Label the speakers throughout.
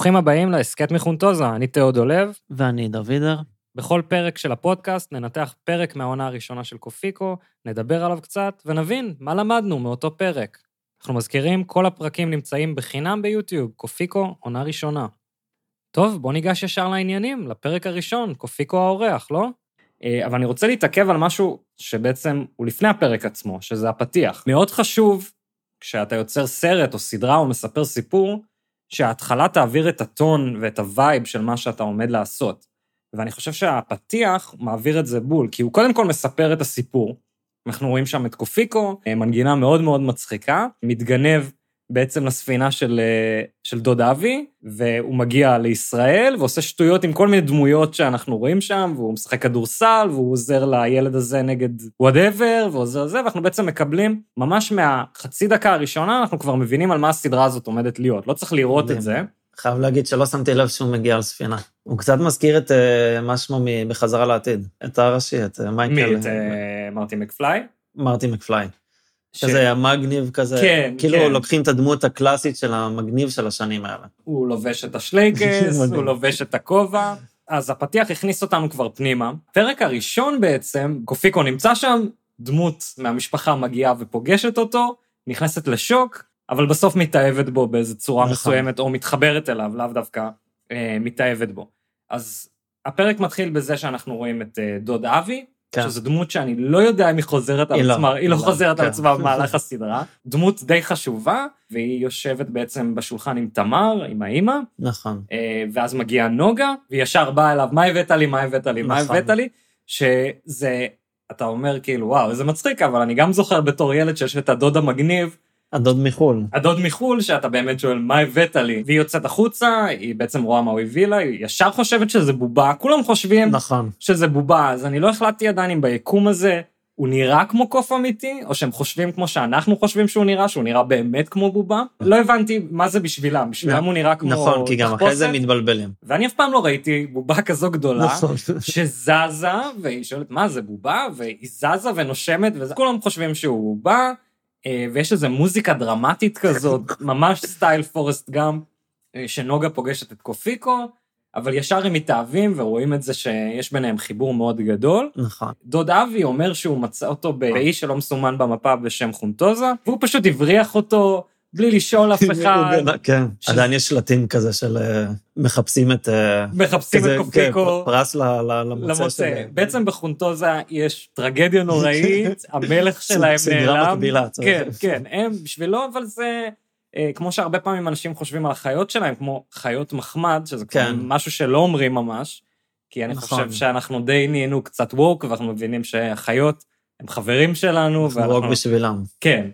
Speaker 1: ברוכים הבאים להסכת מחונטוזה, אני תיאו דולב.
Speaker 2: ואני דוידר.
Speaker 1: בכל פרק של הפודקאסט ננתח פרק מהעונה הראשונה של קופיקו, נדבר עליו קצת ונבין מה למדנו מאותו פרק. אנחנו מזכירים, כל הפרקים נמצאים בחינם ביוטיוב, קופיקו, עונה ראשונה. טוב, בוא ניגש ישר לעניינים, לפרק הראשון, קופיקו האורח, לא? אה, אבל אני רוצה להתעכב על משהו שבעצם הוא לפני הפרק עצמו, שזה הפתיח. מאוד חשוב, כשאתה יוצר סרט או סדרה או מספר סיפור, שההתחלה תעביר את הטון ואת ה vibe של מה שאתה עומד לעשות. ואני חושב שהפתיח מעביר את זה בול, כי הוא קודם כל מספר את הסיפור. אנחנו רואים שם את קופיקו, אה, מנגינה מאוד מאוד מצחיקה, מתגנב בעצם לספינה של, אה, של דוד אבי, והוא מגיע לישראל ועושה שטויות עם כל מיני דמויות שאנחנו רואים שם, והוא משחק כדורסל, והוא עוזר לילד הזה נגד whatever, ועוזר לזה, ואנחנו בעצם מקבלים, ממש מהחצי דקה הראשונה, אנחנו כבר מבינים על מה הסדרה הזאת עומדת להיות. לא צריך לראות את זה.
Speaker 2: חייב להגיד שלא שמתי לב שהוא מגיע על ספינה. הוא קצת מזכיר את uh, מה שמו בחזרה לעתיד, את הראשי, את uh, מייקל.
Speaker 1: מי? את uh, מרטי מקפליי?
Speaker 2: מרטי מקפליי. כזה המגניב כזה,
Speaker 1: כן,
Speaker 2: כאילו
Speaker 1: כן.
Speaker 2: לוקחים את הדמות הקלאסית של המגניב של השנים האלה.
Speaker 1: הוא לובש את השלייקס, הוא לובש את הכובע. אז הפתיח הכניס אותנו כבר פנימה. פרק הראשון בעצם, קופיקו נמצא שם, דמות מהמשפחה מגיעה ופוגשת אותו, נכנסת לשוק, אבל בסוף מתאהבת בו באיזו צורה נכון. מסוימת, או מתחברת אליו, לאו דווקא אה, מתאהבת בו. אז הפרק מתחיל בזה שאנחנו רואים את אה, דוד אבי, כן. שזו דמות שאני לא יודע אם היא חוזרת על עצמה, היא לא חוזרת על עצמה במהלך הסדרה. דמות די חשובה, והיא יושבת בעצם בשולחן עם תמר, עם האימא.
Speaker 2: נכון.
Speaker 1: ואז מגיעה נוגה, והיא ישר באה אליו, מה הבאת לי, מה הבאת לי, מה הבאת לי, שזה, אתה אומר כאילו, וואו, איזה מצחיק, אבל אני גם זוכר בתור ילד שיש את הדוד המגניב,
Speaker 2: הדוד מחו"ל.
Speaker 1: הדוד מחו"ל, שאתה באמת שואל, מה הבאת לי? והיא יוצאת החוצה, היא בעצם רואה מה הוא הביא לה, היא ישר חושבת שזה בובה, כולם חושבים
Speaker 2: נכון.
Speaker 1: שזה בובה, אז אני לא החלטתי עדיין אם ביקום הזה הוא נראה כמו קוף אמיתי, או שהם חושבים כמו שאנחנו חושבים שהוא נראה, שהוא נראה באמת כמו בובה. לא הבנתי מה זה בשבילם, בשבילם הוא נראה כמו...
Speaker 2: נכון, כי גם אחרי זה מתבלבלים.
Speaker 1: ואני אף פעם לא ראיתי בובה כזו גדולה, נכון. שזזה, והיא שואלת, מה זה בובה? והיא זזה ונושמת, וכולם חושבים שהוא בובה. ויש איזו מוזיקה דרמטית כזאת, ממש סטייל פורסט גם, שנוגה פוגשת את קופיקו, אבל ישר הם מתאהבים ורואים את זה שיש ביניהם חיבור מאוד גדול.
Speaker 2: נכון.
Speaker 1: דוד אבי אומר שהוא מצא אותו באי שלא מסומן במפה בשם חונטוזה, והוא פשוט הבריח אותו בלי לשאול אף אחד.
Speaker 2: כן, עדיין יש שלטים כזה של מחפשים את...
Speaker 1: מחפשים את קופיקו.
Speaker 2: כן, פרס למוצא.
Speaker 1: בעצם בחונטוזה יש טרגדיה נוראית, המלך שלהם נעלם.
Speaker 2: סדרה מקבילה.
Speaker 1: כן, כן, הם בשבילו, אבל זה... כמו שהרבה פעמים אנשים חושבים על החיות שלהם, כמו חיות מחמד, שזה כן. משהו שלא אומרים ממש, כי אני נכון. חושב שאנחנו די נהיינו קצת ווק, ואנחנו מבינים שהחיות הם חברים שלנו.
Speaker 2: אנחנו ווק בשבילם.
Speaker 1: כן.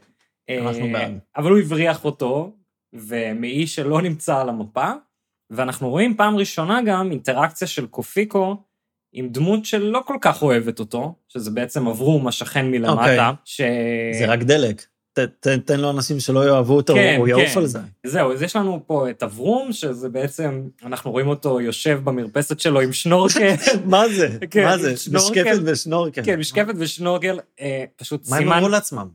Speaker 2: אנחנו בעד.
Speaker 1: אבל הוא הבריח אותו, ומאי שלא נמצא על המפה, ואנחנו רואים פעם ראשונה גם אינטראקציה של קופיקו עם דמות שלא כל כך אוהבת אותו, שזה בעצם אברום, השכן מלמטה, okay.
Speaker 2: אוקיי.
Speaker 1: ש...
Speaker 2: זה רק דלק. ת, תן לו אנשים שלא יאהבו אותו,
Speaker 1: כן,
Speaker 2: הוא יעוף
Speaker 1: כן.
Speaker 2: על זה.
Speaker 1: זהו, אז יש לנו פה את אברום, שזה בעצם, אנחנו רואים אותו יושב במרפסת שלו עם שנורקל.
Speaker 2: מה זה?
Speaker 1: כן,
Speaker 2: מה זה? משקפת ושנורקל.
Speaker 1: כן, משקפת ושנורקל, אה, פשוט
Speaker 2: מה הם
Speaker 1: סימן,
Speaker 2: אמרו לעצמם?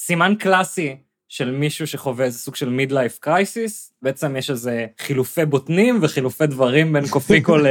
Speaker 1: סימן קלאסי של מישהו שחווה איזה סוג של midlife crisis. בעצם יש איזה חילופי בוטנים וחילופי דברים בין קופיקו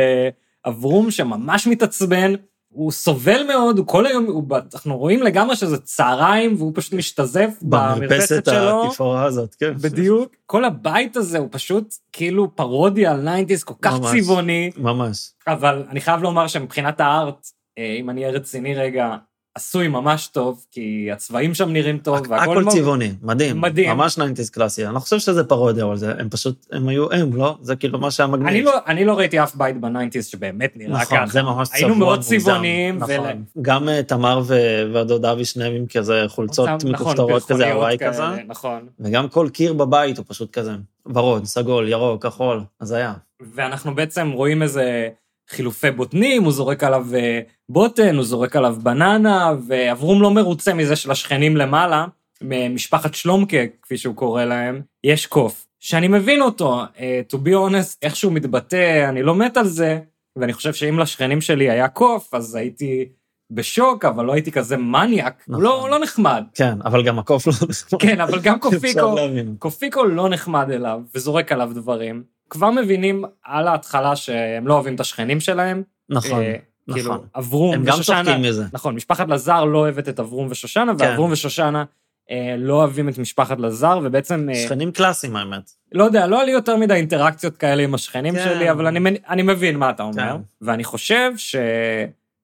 Speaker 1: לאברום, שממש מתעצבן. הוא סובל מאוד, הוא כל היום, הוא, אנחנו רואים לגמרי שזה צהריים, והוא פשוט משתזף במרפסת שלו.
Speaker 2: במרפסת התפאורה הזאת, כן.
Speaker 1: בדיוק. כל הבית הזה הוא פשוט כאילו פרודיה על nineties, כל כך
Speaker 2: ממש,
Speaker 1: צבעוני.
Speaker 2: ממש.
Speaker 1: אבל אני חייב לומר שמבחינת ה art, אה, אם אני אהיה רציני רגע, עשוי ממש טוב, כי הצבעים שם נראים טוב, והכל
Speaker 2: הכל צבעוני, מדהים.
Speaker 1: מדהים.
Speaker 2: ממש nineties קלאסי. אני לא חושב שזה פרודיה, אבל זה, הם פשוט, הם היו הם, לא? זה כאילו מה שהיה מגניב.
Speaker 1: אני לא, אני לא ראיתי אף בית ב nineties שבאמת נראה
Speaker 2: נכון,
Speaker 1: ככה.
Speaker 2: זה ממש צבוע,
Speaker 1: היינו מאוד. צבעוניים.
Speaker 2: נכון. גם אה, תמר ו- והדוד אבי שניהם עם כזה חולצות
Speaker 1: נכון,
Speaker 2: מכופתרות כזה, הוואי כזה.
Speaker 1: נכון.
Speaker 2: וגם כל קיר בבית הוא פשוט כזה, ורוד, סגול, ירוק, כחול, אז היה.
Speaker 1: ואנחנו בעצם רואים איזה חילופי בוטנים, הוא זורק עליו אה, בוטן, הוא זורק עליו בננה, ואברום לא מרוצה מזה של השכנים למעלה, ממשפחת שלומקה, כפי שהוא קורא להם, יש קוף. שאני מבין אותו, אה, to be honest, איך שהוא מתבטא, אני לא מת על זה, ואני חושב שאם לשכנים שלי היה קוף, אז הייתי בשוק, אבל לא הייתי כזה מניאק, הוא
Speaker 2: נכון.
Speaker 1: לא, הוא לא נחמד.
Speaker 2: כן, אבל גם הקוף לא נחמד.
Speaker 1: כן, אבל גם קופיקו. קופיקו לא נחמד אליו, וזורק עליו דברים. כבר מבינים על ההתחלה שהם לא אוהבים את השכנים שלהם.
Speaker 2: נכון,
Speaker 1: אה, כאילו,
Speaker 2: נכון.
Speaker 1: אברום
Speaker 2: הם גם
Speaker 1: ושושנה.
Speaker 2: צוחקים מזה.
Speaker 1: נכון, משפחת לזר לא אוהבת את אברום ושושנה,
Speaker 2: כן.
Speaker 1: ואברום ושושנה אה, לא אוהבים את משפחת לזר, ובעצם, אה,
Speaker 2: שכנים קלאסיים האמת.
Speaker 1: לא יודע, לא לי יותר מדי אינטראקציות כאלה עם השכנים
Speaker 2: כן.
Speaker 1: שלי, אבל אני, אני מבין מה אתה אומר.
Speaker 2: כן.
Speaker 1: ואני חושב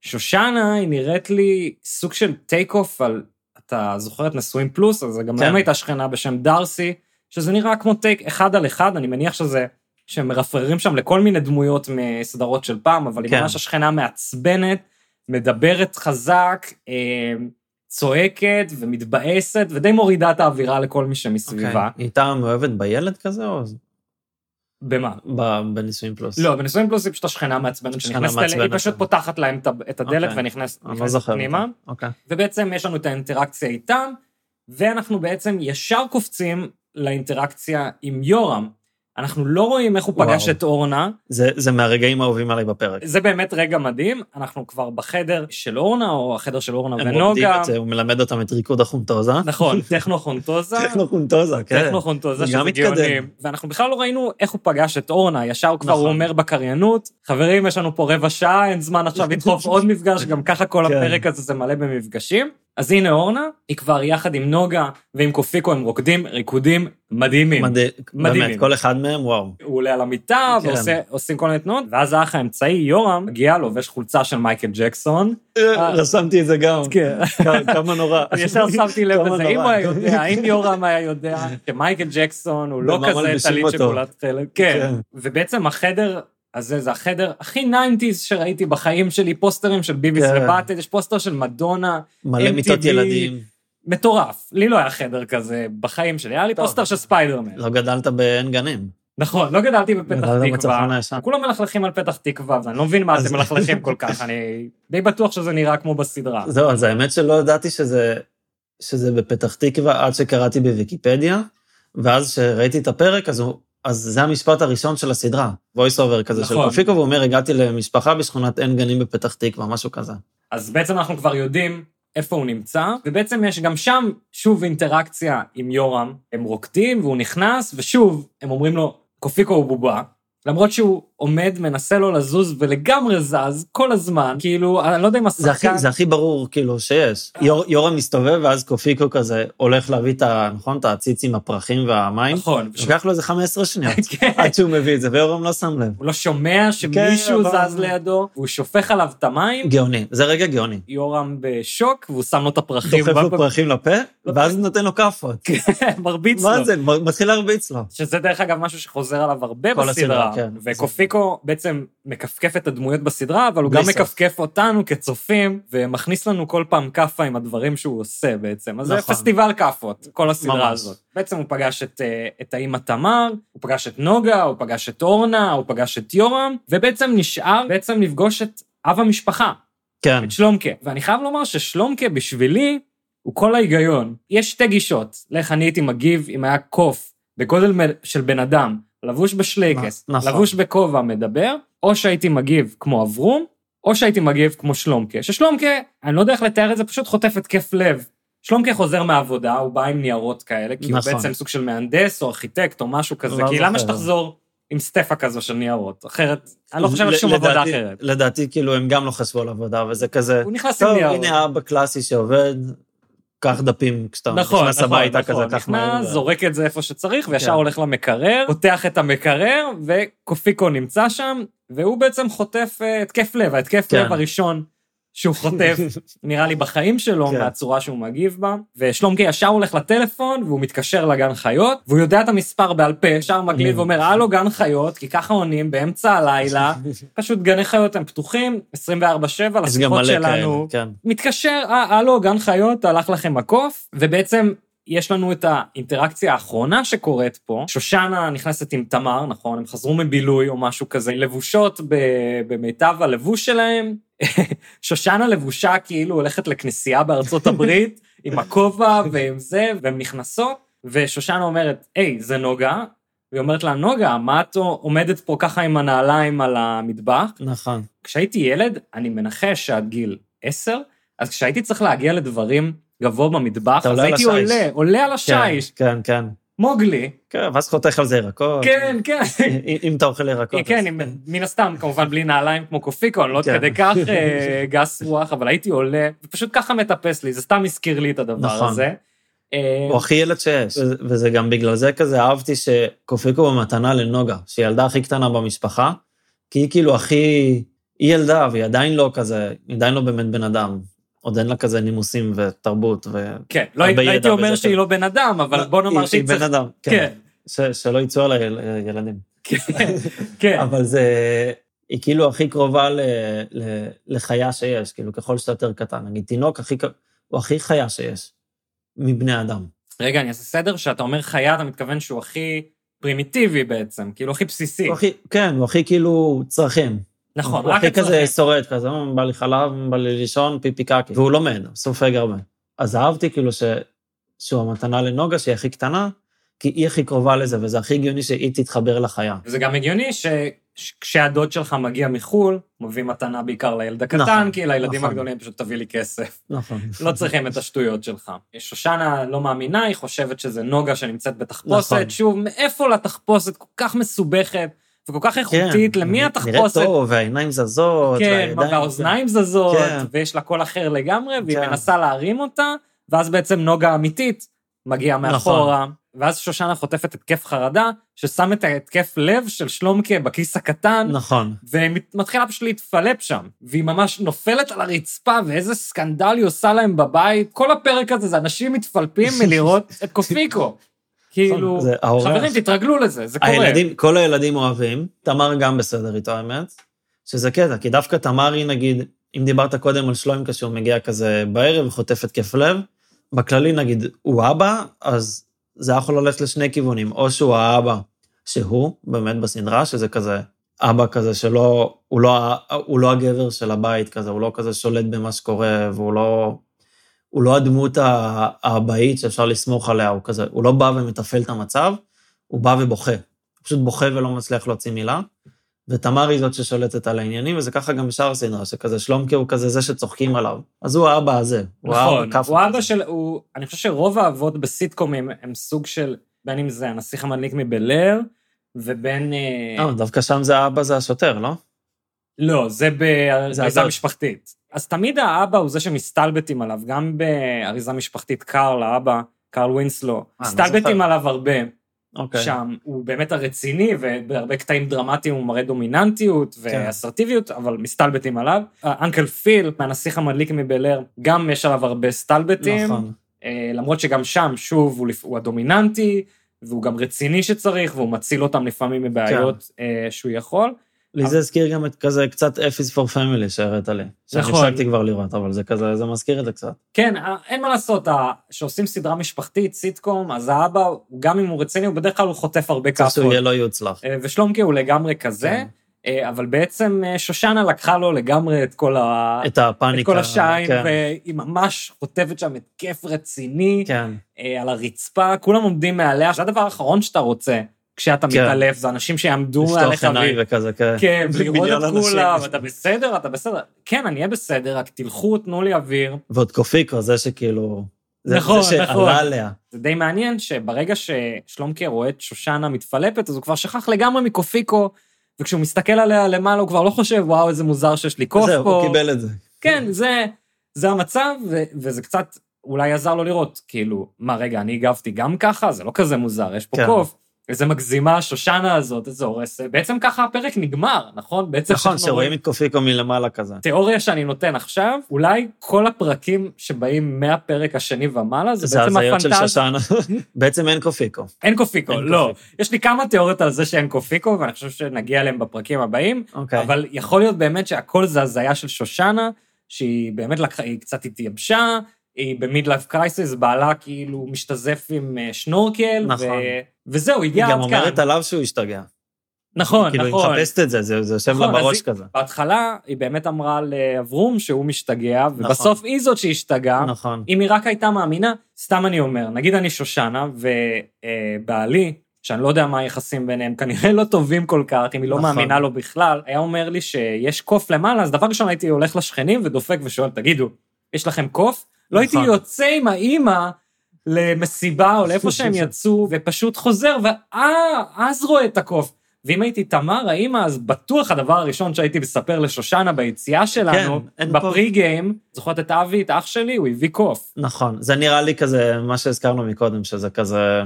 Speaker 1: ששושנה היא נראית לי סוג של טייק אוף על, אתה זוכר את נשואים פלוס, אז גם
Speaker 2: כן.
Speaker 1: להם הייתה שכנה בשם דארסי, שזה נראה כמו טייק אחד על אחד, אני מניח שזה, שהם מרפררים שם לכל מיני דמויות מסדרות של פעם, אבל היא
Speaker 2: כן.
Speaker 1: ממש השכנה מעצבנת, מדברת חזק, אה, צועקת ומתבאסת, ודי מורידה את האווירה לכל מי שמסביבה.
Speaker 2: אוקיי. היא הייתה מאוהבת בילד כזה או
Speaker 1: במה?
Speaker 2: בנישואים פלוס?
Speaker 1: לא, בנישואים פלוס היא פשוט השכנה מעצבנת
Speaker 2: שכנה
Speaker 1: שנכנסת אליה, היא. פשוט פותחת להם את הדלת
Speaker 2: אוקיי.
Speaker 1: ונכנסת
Speaker 2: לא.
Speaker 1: פנימה,
Speaker 2: אותה. אוקיי.
Speaker 1: ובעצם יש לנו את האינטראקציה איתם, ואנחנו בעצם ישר קופצים לאינטראקציה עם יורם. אנחנו לא רואים איך הוא
Speaker 2: וואו.
Speaker 1: פגש את אורנה,
Speaker 2: זה- זה מהרגעים האהובים עליי בפרק.
Speaker 1: זה באמת רגע מדהים, אנחנו כבר בחדר של אורנה, או החדר של אורנה
Speaker 2: הם רוקדים
Speaker 1: ונוגה,
Speaker 2: את זה, הוא מלמד אותם את ריקוד החונטוזה.
Speaker 1: נכון, טכנו-חונטוזה,
Speaker 2: טכנו-חונטוזה, כן.
Speaker 1: טכנו-חונטוזה, שזה. גאונים. ואנחנו בכלל לא ראינו איך הוא פגש את אורנה, ישר כבר הוא
Speaker 2: נכון.
Speaker 1: אומר בקריינות, חברים, יש לנו פה רבע שעה, אין זמן עכשיו לדחוף עוד מפגש, גם ככה כל
Speaker 2: כן.
Speaker 1: הפרק הזה זה מלא במפגשים. אז הנה אורנה, היא כבר יחד עם נוגה ועם קופיקו, הם רוקדים ריקודים מדהימים.
Speaker 2: מדהים.
Speaker 1: מדהימים.
Speaker 2: באמת, כל אחד מהם, וואו.
Speaker 1: הוא עולה על המיטה
Speaker 2: כן.
Speaker 1: ועושים כל מיני תנועות, ואז האח האמצעי, יורם, מגיע, לובש חולצה של מייקל ג'קסון. אה.
Speaker 2: רשמתי את זה גם.
Speaker 1: כן.
Speaker 2: כמה נורא.
Speaker 1: אני ישר שמתי לב לזה, אם. הוא היה יודע, אם יורם היה יודע שמייקל ג'קסון הוא לא כזה טלית. שכולת תכלת. כן.
Speaker 2: כן.
Speaker 1: ובעצם החדר הזה זה החדר הכי 90's שראיתי בחיים שלי, פוסטרים של ביוויס
Speaker 2: and
Speaker 1: באטהד, יש פוסטר של מדונה,
Speaker 2: מלא
Speaker 1: MTV.
Speaker 2: מיטות ילדים.
Speaker 1: מטורף. לי לא היה חדר כזה בחיים שלי, היה לי
Speaker 2: טוב.
Speaker 1: פוסטר של ספיידרמן.
Speaker 2: לא גדלת בעין גנים.
Speaker 1: נכון, לא גדלתי בפתח
Speaker 2: בצפון
Speaker 1: תקווה. כולם מלכלכים על פתח תקווה, ואני לא מבין מה
Speaker 2: אז-
Speaker 1: אתם מלכלכים כל כך, אני די בטוח שזה נראה כמו בסדרה.
Speaker 2: זהו, אז האמת שלא ידעתי שזה, שזה בפתח תקווה עד שקראתי בוויקיפדיה, ואז כשראיתי את הפרק, אז, הוא, אז זה המשפט הראשון של הסדרה, voice over כזה של
Speaker 1: נכון.
Speaker 2: קופיקו, והוא אומר, הגעתי למשפחה בשכונת עין גנים בפתח תקווה, משהו כזה.
Speaker 1: אז בעצם אנחנו כבר יודעים איפה הוא נמצא, ובעצם יש גם שם שוב אינטראקציה עם יורם. הם רוקדים והוא נכנס, ושוב, הם אומרים לו, קופיקו הוא בובה. למרות שהוא עומד, מנסה לו לזוז ולגמרי זז כל הזמן, כאילו, אני לא יודע אם
Speaker 2: זה הכי,
Speaker 1: השחקן...
Speaker 2: זה הכי ברור, כאילו, שיש. יור, יורם מסתובב, ואז קופיקו כזה הולך להביא את ה... נכון? את העציץ עם הפרחים והמים.
Speaker 1: נכון,
Speaker 2: לוקח לו איזה 15 שניות,
Speaker 1: כן.
Speaker 2: עד שהוא מביא את זה, ויורם לא שם לב.
Speaker 1: הוא לא שומע שמישהו
Speaker 2: אבל-
Speaker 1: זז לידו, והוא שופך עליו את המים,
Speaker 2: גאוני, זה רגע גאוני.
Speaker 1: יורם בשוק, והוא שם לו את הפרחים.
Speaker 2: דוחף לו פרחים לפה, ואז נותן לו כאפות.
Speaker 1: מרביץ לו.
Speaker 2: מה זה? מתחיל להרביץ לו.
Speaker 1: שזה דרך אגב משהו שחוזר עליו הרבה בסדרה.
Speaker 2: כן.
Speaker 1: וקופיקו בעצם מכפכף את הדמויות בסדרה, אבל הוא גם
Speaker 2: סוף.
Speaker 1: מכפכף אותנו כצופים, ומכניס לנו כל פעם כאפה עם הדברים שהוא עושה בעצם. אז זה
Speaker 2: נכון.
Speaker 1: פסטיבל כאפות, כל הסדרה
Speaker 2: ממש.
Speaker 1: הזאת. בעצם הוא פגש את, אה, את האימא תמר, הוא פגש את נוגה, הוא פגש את אורנה, הוא פגש את יורם, ובעצם נשאר בעצם לפגוש את אב המשפחה,
Speaker 2: כן.
Speaker 1: את שלומקה. ואני חייב לומר ששלומקה בשבילי הוא כל ההיגיון. יש שתי גישות לאיך אני הייתי מגיב אם היה קוף בגודל של בן אדם, לבוש בשלייקס,
Speaker 2: נכון.
Speaker 1: לבוש בכובע, מדבר, או שהייתי מגיב כמו אברום, או שהייתי מגיב כמו שלומקה. ששלומקה, אני לא יודע איך לתאר את זה, פשוט חוטף התקף לב. שלומקה חוזר מהעבודה, הוא בא עם ניירות כאלה, כי
Speaker 2: נכון.
Speaker 1: הוא בעצם סוג של מהנדס או ארכיטקט או משהו כזה,
Speaker 2: לא
Speaker 1: כי למה. שתחזור עם סטפה כזו של ניירות? אחרת, אני לא חושב על שום עבודה אחרת.
Speaker 2: לדעתי, כאילו, הם גם לא חשבו על עבודה, וזה כזה,
Speaker 1: הוא נכנס עם
Speaker 2: טוב,
Speaker 1: ניירות.
Speaker 2: הנה אבא קלאסי שעובד, קח דפים כשאתה
Speaker 1: נכון,
Speaker 2: נכנס
Speaker 1: נכון,
Speaker 2: הביתה
Speaker 1: נכון.
Speaker 2: כזה, קח מהר.
Speaker 1: נכנס, זורק את זה איפה שצריך, וישר
Speaker 2: כן.
Speaker 1: הולך למקרר, פותח את המקרר, וקופיקו נמצא שם, והוא בעצם חוטף אה, התקף לב, ההתקף
Speaker 2: כן.
Speaker 1: לב הראשון שהוא חוטף, נראה לי בחיים שלו,
Speaker 2: כן.
Speaker 1: מהצורה שהוא מגיב בה. ושלומקי ישר הולך לטלפון, והוא מתקשר לגן חיות, והוא יודע את המספר בעל פה, ישר מקליד
Speaker 2: Mm.
Speaker 1: ואומר, הלו גן חיות, כי ככה עונים באמצע הלילה, פשוט גני חיות הם פתוחים, 24/7
Speaker 2: יש גם
Speaker 1: לשיחות שלנו.
Speaker 2: כאלה, כן.
Speaker 1: מתקשר, אה, הלו, גן חיות, הלך לכם הקוף, ובעצם יש לנו את האינטראקציה האחרונה שקורית פה. שושנה נכנסת עם תמר, נכון? הם חזרו מבילוי או משהו כזה, לבושות במיטב הלבוש שלהם. שושנה לבושה כאילו הולכת לכנסייה בארצות הברית, עם הכובע ועם זה, והן נכנסות, ושושנה אומרת, היי, זה נוגה. והיא אומרת לה, נוגה, מה את עומדת פה ככה עם הנעליים על המטבח?
Speaker 2: נכון.
Speaker 1: כשהייתי ילד, אני מנחש שעד גיל עשר, אז כשהייתי צריך להגיע לדברים גבוה במטבח, אז הייתי. עולה, עולה על השיש.
Speaker 2: כן, כן.
Speaker 1: מוגלי,
Speaker 2: כן, ואז חותך על זה ירקות.
Speaker 1: כן, כן.
Speaker 2: אם- אתה אוכל ירקות.
Speaker 1: כן, עם- מן הסתם, כמובן בלי נעליים כמו קופיקו, אני לא עד
Speaker 2: כן.
Speaker 1: כדי כך אה, גס רוח, אבל הייתי עולה, ופשוט ככה מטפס לי, זה סתם הזכיר לי את הדבר
Speaker 2: נכון.
Speaker 1: הזה. אה,
Speaker 2: הוא הכי ילד שיש. וזה גם בגלל זה כזה אהבתי שקופיקו במתנה לנוגה, שהיא הילדה הכי קטנה במשפחה, כי היא כאילו הכי... היא ילדה, והיא עדיין לא כזה, היא עדיין לא באמת בן אדם. עוד אין לה כזה נימוסים ותרבות, ו...
Speaker 1: כן, לא
Speaker 2: הרבה
Speaker 1: הייתי אומר שהיא. לא בן אדם, אבל בוא נאמר
Speaker 2: היא-
Speaker 1: שהיא
Speaker 2: היא בן. אדם,
Speaker 1: כן,
Speaker 2: כן. שלא יצאו עליי יל- ילדים.
Speaker 1: כן, כן.
Speaker 2: אבל זה... היא כאילו הכי קרובה ל, ל, לחיה שיש, כאילו ככל שאתה יותר קטן. נגיד, תינוק הכי, הוא הכי חיה שיש, מבני אדם.
Speaker 1: רגע, אני אעשה סדר, כשאתה אומר חיה, אתה מתכוון שהוא הכי פרימיטיבי בעצם, כאילו הכי בסיסי.
Speaker 2: הוא הכי, כן, הוא הכי כאילו צרכים.
Speaker 1: נכון,
Speaker 2: הוא
Speaker 1: רק
Speaker 2: הכי כזה. שורד, כזה, "אה, בא לי חלב, בא לי לישון, פיפי קקי. והוא לומד, הוא סופג הרבה. אז אהבתי כאילו ש, שהוא המתנה לנוגה, שהיא הכי קטנה, כי היא הכי קרובה לזה, וזה הכי הגיוני שהיא תתחבר לחיה.
Speaker 1: וזה גם הגיוני שכשהדוד שלך מגיע מחו"ל, הוא מביא מתנה בעיקר לילד הקטן,
Speaker 2: נכון,
Speaker 1: כי לילדים
Speaker 2: נכון.
Speaker 1: הגדולים פשוט תביא לי כסף.
Speaker 2: נכון.
Speaker 1: לא צריכים את השטויות שלך. שושנה לא מאמינה, היא חושבת שזה נוגה שנמצאת בתחפושת.
Speaker 2: נכון.
Speaker 1: שוב, מאיפה לתחפושת כל כך מסובכת וכל כך איכותית? למי
Speaker 2: נראית
Speaker 1: התחפושת?
Speaker 2: כן, טוב, והעיניים זזות,
Speaker 1: כן, והאוזניים זזות,
Speaker 2: כן.
Speaker 1: ויש לה קול אחר לגמרי, והיא
Speaker 2: כן.
Speaker 1: מנסה להרים אותה, ואז בעצם נוגה אמיתית מגיעה
Speaker 2: נכון.
Speaker 1: מאחורה, ואז שושנה חוטפת התקף חרדה, ששם את ההתקף לב של שלומקה בכיס הקטן,
Speaker 2: נכון.
Speaker 1: ומתחילה פשוט להתפלפ שם, והיא ממש נופלת על הרצפה, ואיזה סקנדל היא עושה להם בבית. כל הפרק הזה זה אנשים מתפלפים מלראות את קופיקו. כאילו,
Speaker 2: זה האורח.
Speaker 1: חברים, תתרגלו לזה, זה קורה.
Speaker 2: הילדים, כל הילדים אוהבים, תמר גם בסדר איתו, האמת, שזה קטע, כי דווקא תמר היא, נגיד, אם דיברת קודם על שלוימקה שהוא מגיע כזה בערב וחוטף התקף לב, בכללי, נגיד, הוא אבא, אז זה יכול ללכת לשני כיוונים, או שהוא האבא, שהוא, באמת בסדרה, שזה כזה, אבא כזה שלא, הוא לא, הוא לא הגבר של הבית כזה, הוא לא כזה שולט במה שקורה, והוא לא, הוא לא הדמות האבאית שאפשר לסמוך עליה, הוא כזה, הוא לא בא ומתפעל את המצב, הוא בא ובוכה. הוא פשוט בוכה ולא מצליח להוציא מילה. ותמר היא זאת ששולטת על העניינים, וזה ככה גם בשאר הסדרה, שכזה שלומקה הוא כזה זה שצוחקים עליו. אז הוא האבא הזה. הוא
Speaker 1: נכון,
Speaker 2: האבא
Speaker 1: הוא אבא
Speaker 2: כזה.
Speaker 1: של, הוא, אני חושב שרוב האבות בסיטקומים הם סוג של, בין אם זה הנסיך המדליק מבלר, ובין... אה,
Speaker 2: אה, דווקא שם זה האבא זה השוטר, לא?
Speaker 1: לא, זה
Speaker 2: הזר.
Speaker 1: משפחתית. אז תמיד האבא הוא זה שמסתלבטים עליו, גם באריזה משפחתית קארל, האבא, קארל ווינסלו,
Speaker 2: לא
Speaker 1: מסתלבטים. עליו הרבה.
Speaker 2: אוקיי.
Speaker 1: שם הוא באמת הרציני, ובהרבה קטעים דרמטיים הוא מראה דומיננטיות
Speaker 2: כן.
Speaker 1: ואסרטיביות, אבל מסתלבטים עליו. אנקל פיל, מהנסיך המדליק מבלר, גם יש עליו הרבה סטלבטים.
Speaker 2: נכון.
Speaker 1: אה, למרות שגם שם, שוב, הוא, הוא הדומיננטי, והוא גם רציני שצריך, והוא מציל אותם לפעמים מבעיות
Speaker 2: כן.
Speaker 1: אה, שהוא יכול.
Speaker 2: לי זה הזכיר גם את כזה קצת F is for family שהראית לי.
Speaker 1: נכון.
Speaker 2: הפסקתי כבר לראות, אבל זה כזה, זה מזכיר את זה קצת.
Speaker 1: כן, אה, אין מה לעשות, כשעושים סדרה משפחתית, סיטקום, אז האבא, גם אם הוא רציני, הוא בדרך כלל הוא חוטף הרבה
Speaker 2: צריך שהוא
Speaker 1: כאפות.
Speaker 2: יהיה לא יוצלח.
Speaker 1: אה, ושלומקה הוא לגמרי כזה,
Speaker 2: כן.
Speaker 1: אה, אבל בעצם שושנה לקחה לו לגמרי את כל, ה...
Speaker 2: את הפאניקה.
Speaker 1: את כל השיין,
Speaker 2: כן.
Speaker 1: והיא ממש חוטפת שם התקף רציני
Speaker 2: כן.
Speaker 1: על הרצפה, כולם עומדים מעליה, זה הדבר האחרון שאתה רוצה כשאתה
Speaker 2: כן.
Speaker 1: מתעלף, זה אנשים שיעמדו
Speaker 2: לפתוח
Speaker 1: מעליך.
Speaker 2: עיניים
Speaker 1: ו-
Speaker 2: וכזה, כן.
Speaker 1: כן, ולראות את. כולם, אתה בסדר, אתה בסדר. כן, אני אהיה בסדר, רק תלכו, תנו לי אוויר.
Speaker 2: ועוד קופיקו, זה שכאילו... זה-
Speaker 1: נכון,
Speaker 2: זה
Speaker 1: נכון.
Speaker 2: שעלה עליה.
Speaker 1: זה די מעניין שברגע ששלומקה רואה את שושנה מתפלפת, אז הוא כבר שכח לגמרי מקופיקו, וכשהוא מסתכל עליה למעלה, הוא כבר לא חושב, וואו, איזה מוזר שיש לי קוף
Speaker 2: זהו,
Speaker 1: פה.
Speaker 2: הוא קיבל את זה.
Speaker 1: כן, זה, זה המצב, ו, וזה קצת אולי עזר לו לראות, כאילו, מה, רגע, אני הגבתי גם ככה? זה לא כזה מוזר, יש פה
Speaker 2: כן.
Speaker 1: קוף. איזה מגזימה השושנה הזאת, איזה הורס. בעצם ככה הפרק נגמר, נכון? בעצם
Speaker 2: נכון, שרואים את קופיקו מלמעלה כזה.
Speaker 1: תיאוריה שאני נותן עכשיו, אולי כל הפרקים שבאים מהפרק השני ומעלה, זה,
Speaker 2: זה
Speaker 1: בעצם
Speaker 2: הזיות של
Speaker 1: הפנטזיה.
Speaker 2: שושנה. בעצם אין קופיקו.
Speaker 1: אין קופיקו,
Speaker 2: אין
Speaker 1: לא.
Speaker 2: קופיקו.
Speaker 1: יש לי כמה תיאוריות על זה שאין קופיקו, ואני חושב שנגיע אליהם בפרקים הבאים,
Speaker 2: אוקיי.
Speaker 1: אבל יכול להיות באמת שהכל זה הזיה של שושנה, שהיא באמת לקחה, היא קצת התייבשה, היא במיד לייף קרייסיס, בעלה כאילו משתזף עם אה, שנורקל,
Speaker 2: נכון.
Speaker 1: ו... וזהו,
Speaker 2: היא
Speaker 1: הגיע
Speaker 2: גם
Speaker 1: עד כאן.
Speaker 2: אומרת עליו שהוא השתגע.
Speaker 1: נכון,
Speaker 2: כאילו, היא
Speaker 1: נכון.
Speaker 2: מחפשת את זה, זה זה יושב לה
Speaker 1: נכון, אז
Speaker 2: בראש
Speaker 1: היא-
Speaker 2: כזה.
Speaker 1: בהתחלה היא באמת אמרה לאברום שהוא משתגע, ובסוף היא זאת שהשתגעה.
Speaker 2: נכון.
Speaker 1: אם היא רק הייתה מאמינה, סתם אני אומר, נגיד אני שושנה, ובעלי, שאני לא יודע מה היחסים ביניהם, כנראה לא טובים כל כך, אם היא לא
Speaker 2: נכון.
Speaker 1: מאמינה לו בכלל, היה אומר לי שיש קוף למעלה, אז דבר ראשון הייתי הולך לשכנים ודופק ושואל, תגידו, יש לכם קוף? לא הייתי
Speaker 2: נכון.
Speaker 1: יוצא עם האימא למסיבה או לאיפה שהם יצאו, ופשוט חוזר, ואה, אז רואה את הקוף. ואם הייתי תמר, האמא, אז בטוח הדבר הראשון שהייתי מספר לשושנה ביציאה שלנו,
Speaker 2: כן, אין פה-
Speaker 1: בפרי גיים, זוכרת את אבי, את אח שלי, הוא הביא קוף.
Speaker 2: נכון, זה נראה לי כזה, מה שהזכרנו מקודם, שזה כזה,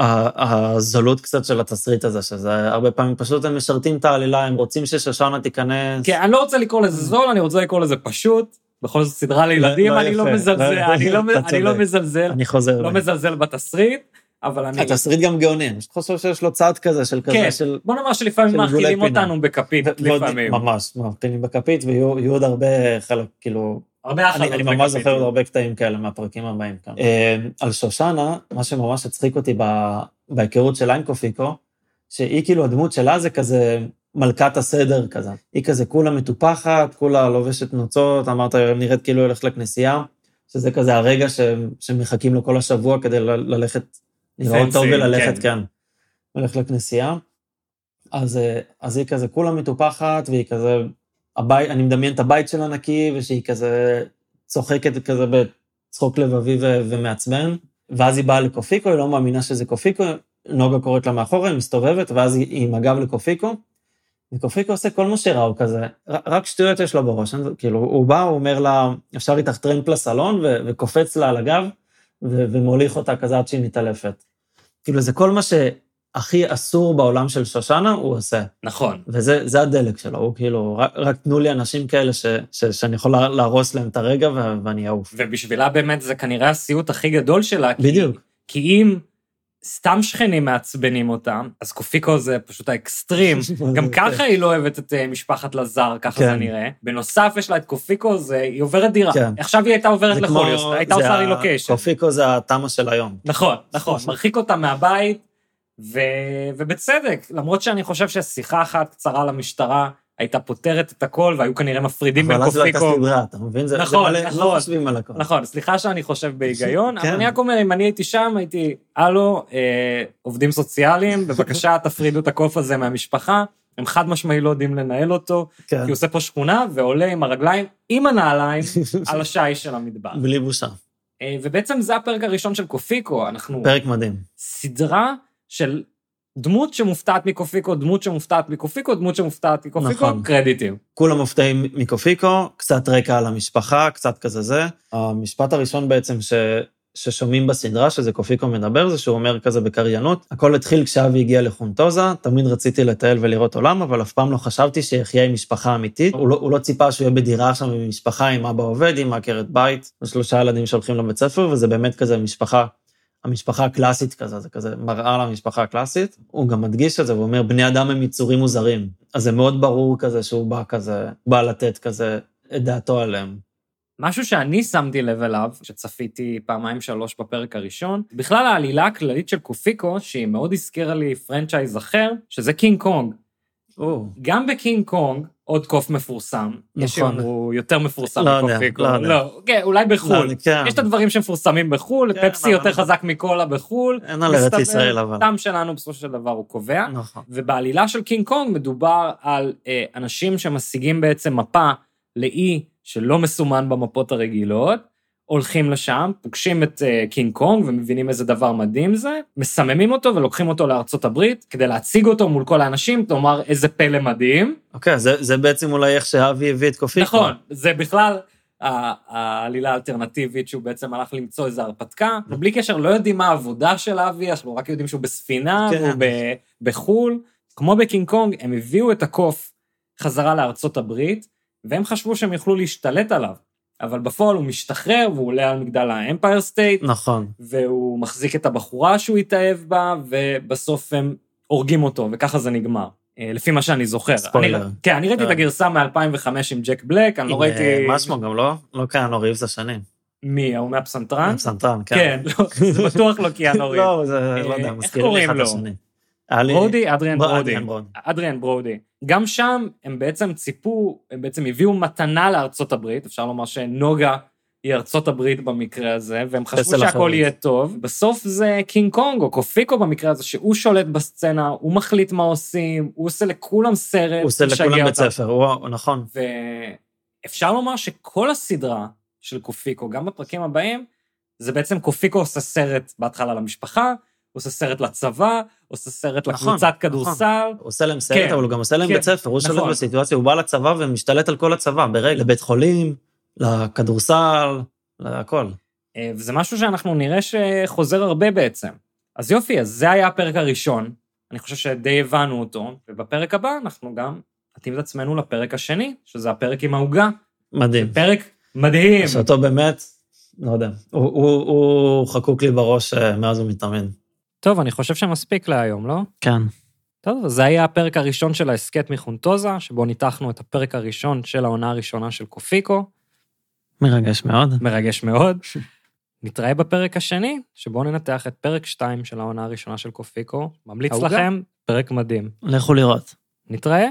Speaker 2: הזולות קצת של התסריט הזה, שזה הרבה פעמים פשוט הם משרתים את העלילה, הם רוצים ששושנה תיכנס.
Speaker 1: כן, אני לא רוצה לקרוא לזה זול, אני רוצה לקרוא לזה פשוט. בכל זאת סדרה לילדים,
Speaker 2: לא
Speaker 1: אני לא מזלזל,
Speaker 2: לא-
Speaker 1: אני לא- לא. מזלזל,
Speaker 2: אני חוזר.
Speaker 1: לא. מזלזל בתסריט, אבל אני...
Speaker 2: התסריט גם גאוני, אני חושב שיש לו צד כזה של
Speaker 1: כן,
Speaker 2: כזה של...
Speaker 1: בוא נאמר שלפעמים
Speaker 2: של
Speaker 1: מאכילים. אותנו בכפית, לפעמים.
Speaker 2: ממש, מבחינים בכפית, ויהיו יהיו עוד הרבה חלק, כאילו,
Speaker 1: הרבה
Speaker 2: אני,
Speaker 1: אחלה.
Speaker 2: אני ממש זוכר עוד הרבה קטעים כאלה מהפרקים הבאים כאן. אה, על שושנה, מה שממש הצחיק אותי ב- בהיכרות שלה עם קופיקו, שהיא כאילו הדמות שלה זה כזה מלכת הסדר כזה. היא כזה כולה מטופחת, כולה לובשת נוצות, אמרת, נראית כאילו הולכת לכנסייה, שזה כזה הרגע ש, שמחכים לו כל השבוע כדי ל- ללכת, לראות טוב וללכת,
Speaker 1: כן.
Speaker 2: כן. ללכת לכנסייה. אז, אה, אז היא כזה כולה מטופחת, והיא כזה, הבית, אני מדמיין את הבית שלה נקי, ושהיא כזה צוחקת כזה בצחוק לבבי ו- ומעצבן, ואז היא באה לקופיקו, היא לא מאמינה שזה קופיקו, נוגה קוראת לה מאחורה, היא מסתובבת, ואז היא עם הגב לקופיקו, וקופיקו עושה כל מה שראה, הוא כזה, רק שטויות יש לו בראש, כאילו, הוא בא, הוא אומר לה, אפשר איתך טרמפ לסלון, ו- וקופץ לה על הגב, ו- ומוליך אותה כזה עד שהיא מתעלפת. כאילו, זה כל מה שהכי אסור בעולם של שושנה, הוא עושה.
Speaker 1: נכון.
Speaker 2: וזה זה הדלק שלו, הוא כאילו, רק, רק תנו לי אנשים כאלה ש, ש, שאני יכול לה- להרוס להם את הרגע ו, ואני אעוף.
Speaker 1: ובשבילה באמת זה כנראה הסיוט הכי גדול שלה. כי-
Speaker 2: בדיוק.
Speaker 1: כי אם סתם שכנים מעצבנים אותם, אז קופיקו זה פשוט האקסטרים. גם ככה היא לא אוהבת את אה, משפחת לזר, ככה זה
Speaker 2: כן.
Speaker 1: נראה. בנוסף, יש לה את קופיקו, זה, היא עוברת דירה.
Speaker 2: כן.
Speaker 1: עכשיו היא הייתה עוברת
Speaker 2: זה
Speaker 1: לחולי,
Speaker 2: כמו-
Speaker 1: הייתה עושה
Speaker 2: ה-
Speaker 1: רילוקיישן.
Speaker 2: קופיקו זה התמה של היום.
Speaker 1: נכון, נכון, מרחיק אותה מהבית. ובצדק, למרות שאני חושב ששיחה אחת קצרה למשטרה הייתה פותרת את הכל, והיו כנראה מפרידים בין
Speaker 2: אבל אז לא הייתה
Speaker 1: קופיקו.
Speaker 2: סדרה, אתה מבין? זה,
Speaker 1: נכון,
Speaker 2: זה מלא,
Speaker 1: נכון.
Speaker 2: לא חושבים על הכל.
Speaker 1: נכון, סליחה שאני חושב בהיגיון,
Speaker 2: כן.
Speaker 1: אבל אני רק אומר, אם אני הייתי שם, הייתי, הלו, אה, עובדים סוציאליים, בבקשה תפרידו את הקוף הזה מהמשפחה, הם חד משמעי לא יודעים לנהל אותו,
Speaker 2: כן.
Speaker 1: כי הוא עושה פה שכונה ועולה עם הרגליים, עם הנעליים, על השיש של המדבר.
Speaker 2: בלי בושה.
Speaker 1: אה, ובעצם זה הפרק הראשון של קופיקו, אנחנו...
Speaker 2: פרק מדהים.
Speaker 1: סדרה של דמות שמופתעת מקופיקו, דמות שמופתעת מקופיקו, דמות שמופתעת מקופיקו,
Speaker 2: נכון.
Speaker 1: קרדיטים.
Speaker 2: כולם מופתעים מקופיקו, קצת רקע על המשפחה, קצת כזה זה. המשפט הראשון בעצם ש... ששומעים בסדרה, שזה קופיקו מדבר, זה שהוא אומר כזה בקריינות, הכל התחיל כשאבי הגיע לחונטוזה, תמיד רציתי לטייל ולראות עולם, אבל אף פעם לא חשבתי שיחיה עם משפחה אמיתית. הוא לא, הוא לא ציפה שהוא יהיה בדירה שם עם משפחה, עם אבא עובד, עם עקרת בית, ושלושה ילדים שהולכים לבית ספר, וזה באמת כזה משפחה, המשפחה הקלאסית כזה, זה כזה מראה למשפחה הקלאסית. הוא גם מדגיש את זה, הוא אומר, בני אדם הם יצורים מוזרים. אז זה מאוד ברור כזה שהוא בא כזה, בא לתת כזה את דעתו עליהם.
Speaker 1: משהו שאני שמתי לב אליו, שצפיתי פעמיים שלוש בפרק הראשון, בכלל העלילה הכללית של קופיקו, שהיא מאוד הזכירה לי franchise אחר, שזה קינג קונג.
Speaker 2: או,
Speaker 1: גם בקינג קונג, עוד קוף מפורסם, יש
Speaker 2: נכון.
Speaker 1: שיאמרו יותר מפורסם
Speaker 2: לא יודע. לא יודע.
Speaker 1: לא, כן, אולי בחו"ל.
Speaker 2: לא, כן.
Speaker 1: יש את הדברים שמפורסמים בחו"ל,
Speaker 2: כן,
Speaker 1: פפסי יותר חזק מקולה בחו"ל.
Speaker 2: אין על ארץ ישראל אבל.
Speaker 1: הטעם שלנו בסופו של דבר הוא קובע.
Speaker 2: נכון.
Speaker 1: ובעלילה של קינג קונג מדובר על אה, אנשים שמשיגים בעצם מפה לאי שלא מסומן במפות הרגילות, הולכים לשם, פוגשים את אה, קינג קונג ומבינים איזה דבר מדהים זה, מסממים אותו ולוקחים אותו לארצות הברית כדי להציג אותו מול כל האנשים, כלומר איזה פלא מדהים.
Speaker 2: אוקיי, זה, זה בעצם אולי איך שאבי הביא את קופיקו.
Speaker 1: נכון, זה בכלל העלילה האלטרנטיבית שהוא בעצם הלך למצוא איזו הרפתקה, ובלי קשר לא יודעים מה העבודה של אבי, אנחנו רק יודעים שהוא בספינה,
Speaker 2: כן.
Speaker 1: והוא ב- בחו"ל. כמו בקינג קונג, הם הביאו את הקוף חזרה לארצות הברית, והם חשבו שהם יוכלו להשתלט עליו. אבל בפועל הוא משתחרר והוא עולה על מגדל האמפייר סטייט,
Speaker 2: נכון.
Speaker 1: והוא מחזיק את הבחורה שהוא התאהב בה, ובסוף הם הורגים אותו, וככה זה נגמר. אה, לפי מה שאני זוכר.
Speaker 2: ספוילר.
Speaker 1: אני, כן, אני ראיתי את
Speaker 2: כן.
Speaker 1: הגרסה מ-2005 עם ג'ק בלק, אני לא ראיתי...
Speaker 2: אה, מה שמו גם לא? לא קיאנו ריבס השני.
Speaker 1: מי, ההוא מהפסנתרן?
Speaker 2: פסנתרן, כן.
Speaker 1: כן, לא, זה בטוח לא קיאנו ריבס.
Speaker 2: לא, זה, לא יודע,
Speaker 1: איך
Speaker 2: מזכירים לי אחד? השני.
Speaker 1: ברודי, אדריאן
Speaker 2: בר-
Speaker 1: ברודי.
Speaker 2: אדריאן ברודי.
Speaker 1: גם שם הם בעצם ציפו, הם בעצם הביאו מתנה לארצות הברית, אפשר לומר שנוגה היא ארצות הברית במקרה הזה, והם חשבו שהכל. יהיה טוב. בסוף זה קינג קונג או קופיקו במקרה הזה, שהוא שולט בסצנה, הוא מחליט מה עושים, הוא עושה לכולם סרט,
Speaker 2: הוא עושה לכולם בית. ספר, הוא, נכון.
Speaker 1: ואפשר לומר שכל הסדרה של קופיקו, גם בפרקים הבאים, זה בעצם קופיקו עושה סרט בהתחלה למשפחה, עושה סרט לצבא, עושה סרט
Speaker 2: נכון,
Speaker 1: לקבוצת
Speaker 2: נכון.
Speaker 1: כדורסל.
Speaker 2: עושה להם סרט,
Speaker 1: כן,
Speaker 2: אבל הוא גם עושה להם
Speaker 1: כן,
Speaker 2: בית ספר, הוא שולט
Speaker 1: נכון.
Speaker 2: בסיטואציה, הוא בא לצבא ומשתלט על כל הצבא, ברגע, לבית חולים, לכדורסל, להכל.
Speaker 1: אה, וזה משהו שאנחנו נראה שחוזר הרבה בעצם. אז יופי, אז זה היה הפרק הראשון. אני חושב שדי הבנו אותו, ובפרק הבא אנחנו גם נתאים את עצמנו לפרק השני, שזה הפרק עם העוגה.
Speaker 2: מדהים.
Speaker 1: פרק מדהים.
Speaker 2: שאותו באמת, לא יודע, הוא, הוא, הוא חקוק לי בראש אה, מאז ומתמיד.
Speaker 1: טוב, אני חושב שמספיק להיום, לא?
Speaker 2: כן.
Speaker 1: טוב, זה היה הפרק הראשון של ההסכת מחונטוזה, שבו ניתחנו את הפרק הראשון של העונה הראשונה של קופיקו,
Speaker 2: מרגש מאוד.
Speaker 1: מרגש מאוד. נתראה בפרק השני, שבו ננתח את פרק 2 של העונה הראשונה של קופיקו. ממליץ. לכם, פרק מדהים.
Speaker 2: לכו לראות.
Speaker 1: נתראה.